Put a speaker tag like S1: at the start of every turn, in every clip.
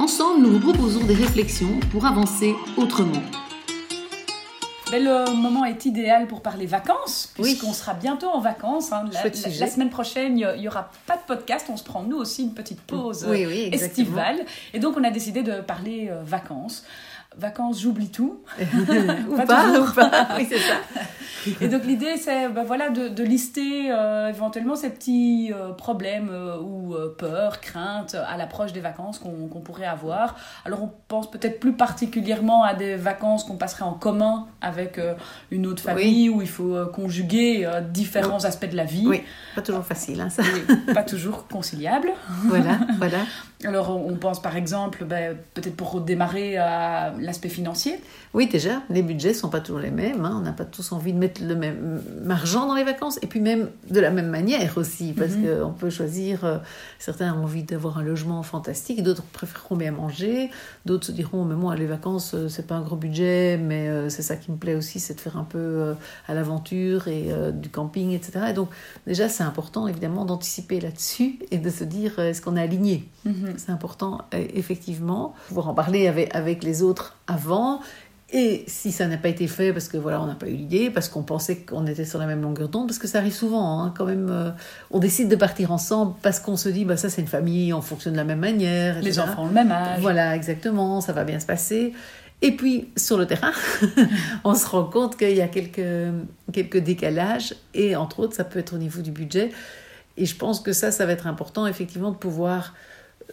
S1: Ensemble, nous vous proposons des réflexions pour avancer autrement.
S2: Ben, le moment est idéal pour parler vacances, puisqu'on sera bientôt en vacances. Hein. La, semaine prochaine, il n'y aura pas de podcast. On se prend, nous aussi, une petite pause estivale. Et donc, on a décidé de parler euh, vacances vacances, j'oublie tout.
S1: ou pas, ou pas. Oui, c'est ça.
S2: Et donc l'idée, c'est ben voilà, de, de lister euh, éventuellement ces petits euh, problèmes euh, ou peurs, craintes à l'approche des vacances qu'on pourrait avoir. Alors on pense peut-être plus particulièrement à des vacances qu'on passerait en commun avec une autre famille où il faut conjuguer différents aspects de la vie.
S1: Oui, pas toujours facile, hein, ça.
S2: pas toujours conciliable.
S1: Voilà, voilà.
S2: Alors on pense par exemple, ben, peut-être pour démarrer à l'aspect financier.
S1: Oui, déjà, les budgets sont pas toujours les mêmes. Hein. On n'a pas tous envie de mettre le même argent dans les vacances. Et puis même de la même manière aussi, parce mhm. qu'on peut choisir, euh, certains ont envie d'avoir un logement fantastique, d'autres préféreront bien manger, d'autres se diront, mais moi, les vacances, euh, c'est pas un gros budget, mais euh, c'est ça qui me plaît aussi, c'est de faire un peu à l'aventure et du camping, etc. Et donc déjà, c'est important, évidemment, d'anticiper là-dessus et de se dire, est-ce qu'on est aligné? Mhm. C'est important, effectivement, pouvoir en parler avec, avec les autres avant et si ça n'a pas été fait parce que voilà, on n'a pas eu l'idée, parce qu'on pensait qu'on était sur la même longueur d'onde, parce que ça arrive souvent, hein, quand même, euh, on décide de partir ensemble parce qu'on se dit, bah ça c'est une famille, on fonctionne de la même manière.
S2: Les enfants ont le même âge.
S1: Voilà, exactement, ça va bien se passer. Et puis sur le terrain, on se rend compte qu'il y a quelques, quelques décalages, et entre autres, ça peut être au niveau du budget. Et je pense que ça, ça va être important, effectivement, de pouvoir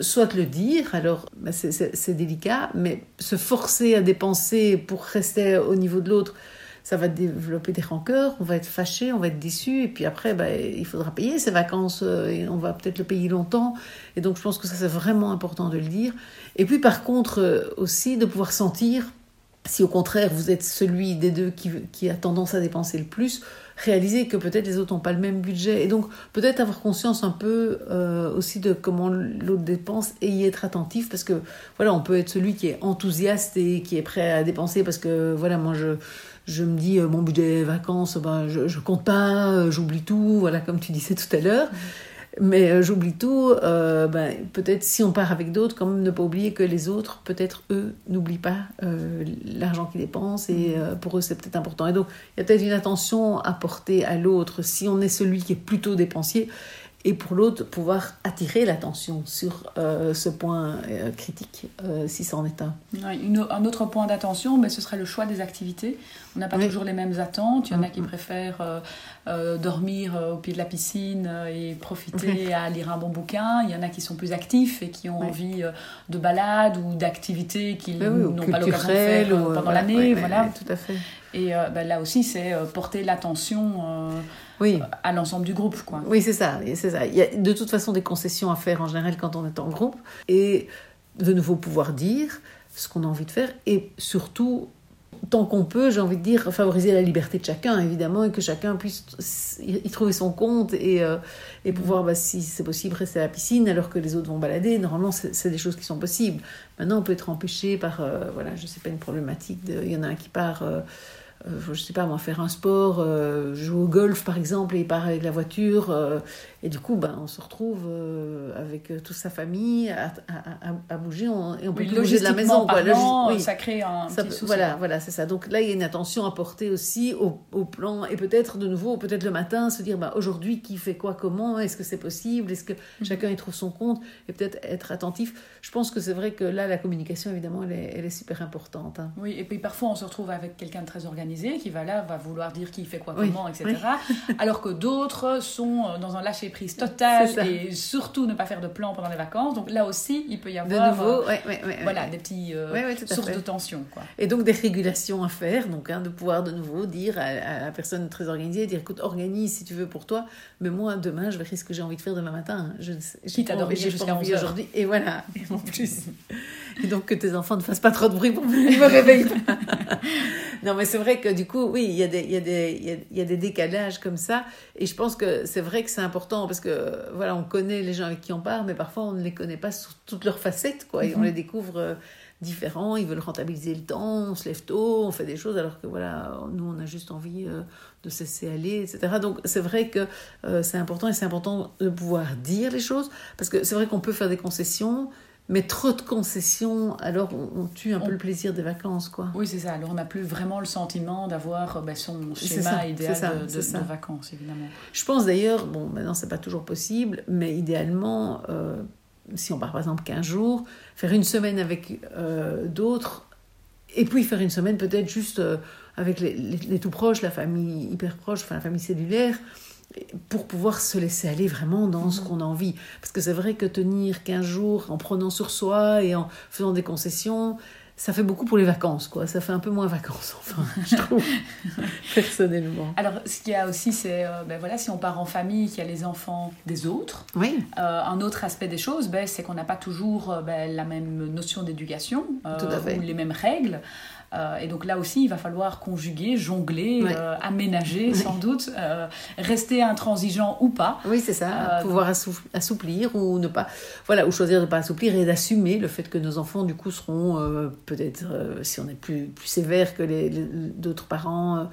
S1: soit le dire, alors bah, c'est délicat, mais se forcer à dépenser pour rester au niveau de l'autre, ça va développer des rancœurs, on va être fâché, on va être déçu, et puis après, bah, il faudra payer ses vacances, euh, et on va peut-être le payer longtemps. Et donc je pense que ça c'est vraiment important de le dire. Et puis par contre euh, aussi de pouvoir sentir si au contraire vous êtes celui des deux qui, a tendance à dépenser le plus, réaliser que peut-être les autres n'ont pas le même budget. Et donc peut-être avoir conscience un peu euh, aussi de comment l'autre dépense et y être attentif parce que voilà, on peut être celui qui est enthousiaste et qui est prêt à dépenser parce que voilà, moi je je me dis euh, mon budget vacances ben je, je compte pas euh, j'oublie tout voilà comme tu disais tout à l'heure mmh. Mais euh, j'oublie tout, euh, ben, peut-être si on part avec d'autres, quand même ne pas oublier que les autres, peut-être eux, n'oublient pas euh, l'argent qu'ils dépensent et pour eux c'est peut-être important. Et donc il y a peut-être une attention à porter à l'autre si on est celui qui est plutôt dépensier et pour l'autre pouvoir attirer l'attention sur euh, ce point euh, critique, euh, si c'en est un.
S2: un autre point d'attention, mais ce serait le choix des activités. On n'a pas toujours les mêmes attentes. Il y en a qui mm-hmm. préfèrent dormir au pied de la piscine et profiter à lire un bon bouquin. Il y en a qui sont plus actifs et qui ont envie de balades ou d'activités qu'ils n'ont pas l'occasion de faire pendant l'année. voilà.
S1: tout à fait.
S2: Et ben, là aussi, c'est porter l'attention oui. à l'ensemble du groupe. Quoi.
S1: Oui, c'est ça, c'est ça. Il y a de toute façon des concessions à faire en général quand on est en groupe. Et de nouveau pouvoir dire ce qu'on a envie de faire et surtout tant qu'on peut, j'ai envie de dire, favoriser la liberté de chacun, évidemment, et que chacun puisse y trouver son compte et, euh, et pouvoir, bah, si c'est possible, rester à la piscine alors que les autres vont balader. Normalement, c'est des choses qui sont possibles. Maintenant, on peut être empêché par, euh, voilà, je sais pas, une problématique. Il y en a un qui part. Euh, euh, je sais pas moi, faire un sport, euh, jouer au golf par exemple, et il part avec la voiture, euh, et du coup, ben, on se retrouve avec toute sa famille à, à, bouger, et on peut
S2: oui, bouger de la maison. Parlant, oui. Ça crée un petit souci.
S1: Voilà, voilà c'est ça. Donc là, il y a une attention à porter aussi au, au plan, et peut-être de nouveau, peut-être le matin, se dire, ben, aujourd'hui, qui fait quoi, comment, est-ce que c'est possible, est-ce que mhm. chacun y trouve son compte, et peut-être être attentif. Je pense que c'est vrai que là, la communication, évidemment, elle est, elle est super importante. Hein.
S2: Oui, et puis parfois, on se retrouve avec quelqu'un de très organisé organisé, qui va là, va vouloir dire qui fait quoi, comment, etc. Alors que d'autres sont euh, dans un lâcher-prise total et surtout ne pas faire de plan pendant les vacances. Donc là aussi, il peut y avoir
S1: de nouveau, euh,
S2: voilà, des petits euh, sources de tension. Quoi.
S1: Et donc des régulations à faire, donc hein, de pouvoir de nouveau dire à, la personne très organisée, dire écoute, organise si tu veux pour toi, mais moi demain, je verrai ce que j'ai envie de faire demain matin. Je,
S2: Quitte à dormir jusqu'à aujourd'hui.
S1: Et voilà, et en plus. Et donc que tes enfants ne fassent pas trop de bruit pour me réveille pas. Non, mais c'est vrai que du coup, oui, il y, a des, il, y a des, il y a des décalages comme ça. Et je pense que c'est vrai que c'est important parce que, voilà, on connaît les gens avec qui on part, mais parfois on ne les connaît pas sous toutes leurs facettes, quoi. Et on mhm. les découvre euh, différents. Ils veulent rentabiliser le temps, on se lève tôt, on fait des choses, alors que, voilà, nous, on a juste envie euh, de se laisser aller, etc. Donc, c'est vrai que euh, c'est important et c'est important de pouvoir dire les choses parce que c'est vrai qu'on peut faire des concessions mais trop de concessions, alors on, tue un peu le plaisir des vacances, quoi.
S2: Oui, c'est ça. Alors on n'a plus vraiment le sentiment d'avoir ben, son schéma idéal de, de, vacances, évidemment.
S1: Je pense d'ailleurs, bon, maintenant c'est pas toujours possible, mais idéalement, euh, si on part par exemple 15 jours, faire une semaine avec euh, d'autres, et puis faire une semaine peut-être juste euh, avec les, les, tout proches, la famille hyper proche, enfin la famille cellulaire, pour pouvoir se laisser aller vraiment dans ce mhm. qu'on a envie. Parce que c'est vrai que tenir 15 jours en prenant sur soi et en faisant des concessions, ça fait beaucoup pour les vacances, quoi. Ça fait un peu moins vacances, enfin, je trouve, personnellement.
S2: Alors, ce qu'il y a aussi, c'est, euh, ben voilà, si on part en famille, qu'il y a les enfants des autres.
S1: Oui.
S2: Euh, un autre aspect des choses, ben, c'est qu'on n'a pas toujours euh, ben, la même notion d'éducation ou les mêmes règles. Euh, et donc là aussi, il va falloir conjuguer, jongler, euh, aménager sans doute, euh, rester intransigeant ou pas.
S1: Oui, c'est ça, pouvoir assouplir ou ne pas, voilà, ou choisir de ne pas assouplir et d'assumer le fait que nos enfants du coup seront peut-être, si on est plus, plus sévère que les, d'autres parents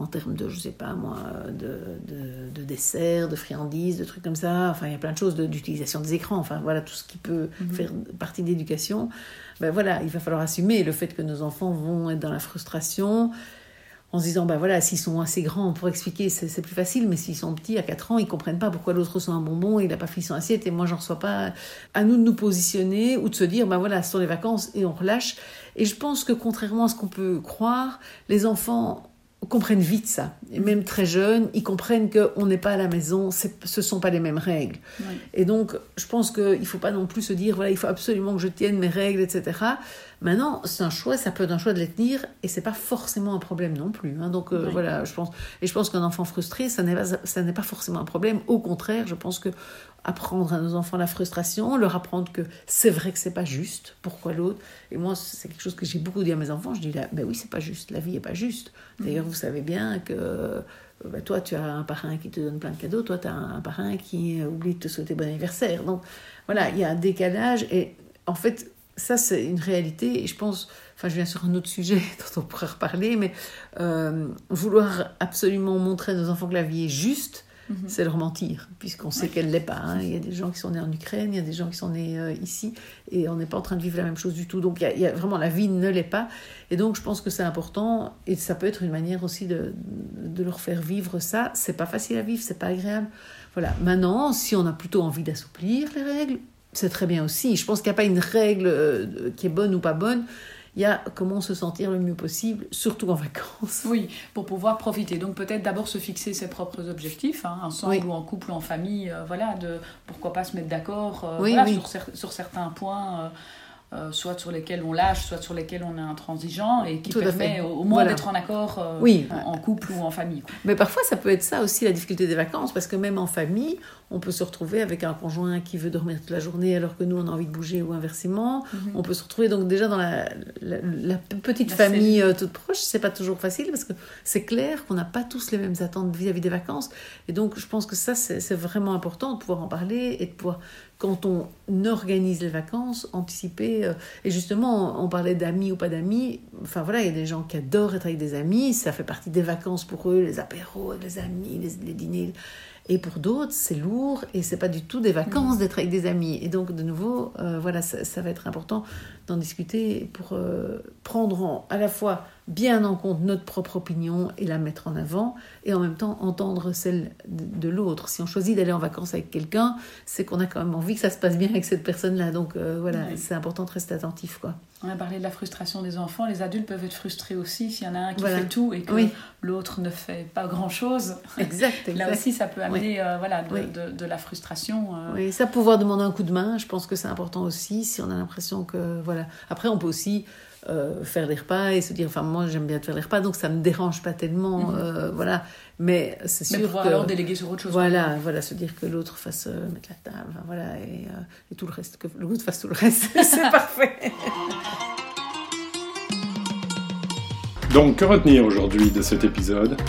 S1: en termes de, je sais pas moi, de, de, de desserts, de friandises, de trucs comme ça. Enfin, il y a plein de choses d'utilisation des écrans. Enfin, voilà, tout ce qui peut mhm. faire partie d'éducation ben voilà, il va falloir assumer le fait que nos enfants vont être dans la frustration en se disant, ben voilà, s'ils sont assez grands pour expliquer, c'est plus facile, mais s'ils sont petits, à 4 ans, ils comprennent pas pourquoi l'autre reçoit un bonbon il n'a pas fait son assiette et moi j'en reçois pas. À nous de nous positionner ou de se dire, ben voilà, ce sont les vacances et on relâche. Et je pense que contrairement à ce qu'on peut croire, les enfants comprennent vite ça. Et même très jeunes, ils comprennent qu'on n'est pas à la maison, ce ne sont pas les mêmes règles. Et donc, je pense qu'il ne faut pas non plus se dire, voilà, il faut absolument que je tienne mes règles, etc. Maintenant, c'est un choix, ça peut être un choix de les tenir, et c'est pas forcément un problème non plus. Hein. Donc euh, voilà, je pense, et je pense qu'un enfant frustré, ça n'est pas, ça n'est pas forcément un problème. Au contraire, je pense que apprendre à nos enfants la frustration, leur apprendre que c'est vrai que c'est pas juste, pourquoi l'autre. Et moi, c'est quelque chose que j'ai beaucoup dit à mes enfants. Je dis là, ben oui, c'est pas juste, la vie est pas juste. D'ailleurs, vous savez bien que ben toi, tu as un parrain qui te donne plein de cadeaux, toi, tu as un parrain qui oublie de te souhaiter bon anniversaire. Donc voilà, il y a un décalage, et en fait, ça, c'est une réalité. Et je pense, enfin, je viens sur un autre sujet dont on pourrait reparler, mais euh, vouloir absolument montrer à nos enfants que la vie est juste, mhm. c'est leur mentir, puisqu'on sait qu'elle ne l'est pas. Hein. Il y a des gens qui sont nés en Ukraine, il y a des gens qui sont nés euh, ici, et on n'est pas en train de vivre la même chose du tout. Donc, il y, a, vraiment, la vie ne l'est pas. Et donc, je pense que c'est important, et ça peut être une manière aussi de, de leur faire vivre ça. C'est pas facile à vivre, c'est pas agréable. Voilà. Maintenant, si on a plutôt envie d'assouplir les règles, c'est très bien aussi. Je pense qu'il n'y a pas une règle euh, qui est bonne ou pas bonne. Il y a comment se sentir le mieux possible, surtout en vacances.
S2: Oui, pour pouvoir profiter. Donc peut-être d'abord se fixer ses propres objectifs, hein, ensemble ou en couple ou en famille. Euh, voilà, de pourquoi pas se mettre d'accord euh, sur, sur, certains points. Euh, soit sur lesquels on lâche, soit sur lesquels on est intransigeant, et qui permet au, moins d'être en accord euh, en, couple ou en famille.
S1: Mais parfois, ça peut être ça aussi la difficulté des vacances, parce que même en famille, on peut se retrouver avec un conjoint qui veut dormir toute la journée alors que nous, on a envie de bouger ou inversement. Mhm. On peut se retrouver donc déjà dans la, la, petite famille euh, toute proche. C'est pas toujours facile parce que c'est clair qu'on n'a pas tous les mêmes attentes vis à -vis des vacances. Et donc, je pense que ça, c'est vraiment important de pouvoir en parler et de pouvoir quand on organise les vacances, anticiper. Euh, et justement, on parlait d'amis ou pas d'amis. Enfin voilà, il y a des gens qui adorent être avec des amis. Ça fait partie des vacances pour eux, les apéros, les amis, les, dîners. Et pour d'autres, c'est lourd et c'est pas du tout des vacances d'être avec des amis. Et donc, de nouveau, euh, voilà, ça, va être important d'en discuter pour euh, prendre à la fois bien en compte notre propre opinion et la mettre en avant, et en même temps entendre celle de l'autre. Si on choisit d'aller en vacances avec quelqu'un, c'est qu'on a quand même envie que ça se passe bien avec cette personne-là. Donc euh, voilà, c'est important de rester attentif. Quoi.
S2: On a parlé de la frustration des enfants. Les adultes peuvent être frustrés aussi s'il y en a un qui fait tout et que l'autre ne fait pas grand-chose.
S1: Exact,
S2: Là aussi, ça peut amener euh, voilà, de, de, la frustration.
S1: Euh. Oui, ça pouvoir demander un coup de main, je pense que c'est important aussi si on a l'impression que... Voilà. Après, on peut aussi euh, faire des repas et se dire enfin moi j'aime bien faire les repas donc ça me dérange pas tellement mhm. euh, voilà. Mais c'est sûr mais
S2: pouvoir
S1: que
S2: alors déléguer sur autre chose
S1: voilà voilà se dire que l'autre fasse euh, mettre la table voilà et, et, tout le reste que l'autre fasse tout le reste c'est parfait.
S3: Donc que retenir aujourd'hui de cet épisode?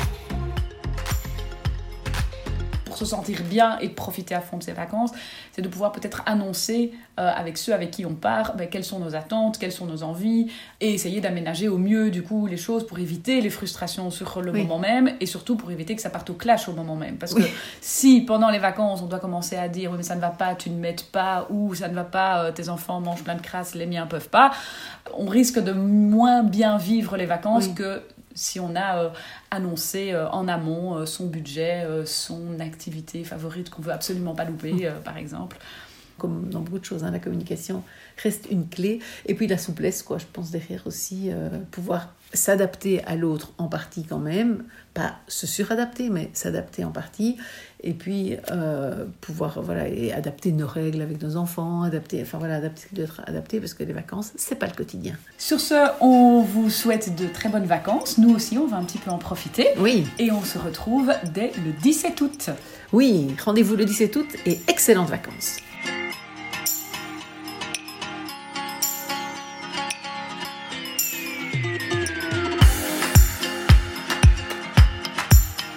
S2: Se sentir bien et profiter à fond de ses vacances, c'est de pouvoir peut-être annoncer euh, avec ceux avec qui on part ben, quelles sont nos attentes, quelles sont nos envies, et essayer d'aménager au mieux du coup les choses pour éviter les frustrations sur le moment même, et surtout pour éviter que ça parte au clash au moment même. Parce que si pendant les vacances on doit commencer à dire oui mais ça ne va pas, tu ne m'aides pas, ou ça ne va pas, euh, tes enfants mangent plein de crasse, les miens peuvent pas, on risque de moins bien vivre les vacances que si on a euh, annoncé euh, en amont euh, son budget, son activité favorite qu'on veut absolument pas louper, par exemple.
S1: Comme dans beaucoup de choses, hein, la communication reste une clé. Et puis la souplesse, quoi, je pense derrière aussi, pouvoir s'adapter à l'autre en partie quand même, pas se suradapter, mais s'adapter en partie, et puis euh, pouvoir voilà et adapter nos règles avec nos enfants, adapter, enfin voilà, adapter d'être adapté parce que les vacances c'est pas le quotidien.
S2: Sur ce, on vous souhaite de très bonnes vacances. Nous aussi, on va un petit peu en profiter.
S1: Oui.
S2: Et on se retrouve dès le 17 août.
S1: Oui, rendez-vous le 17 août et excellentes vacances.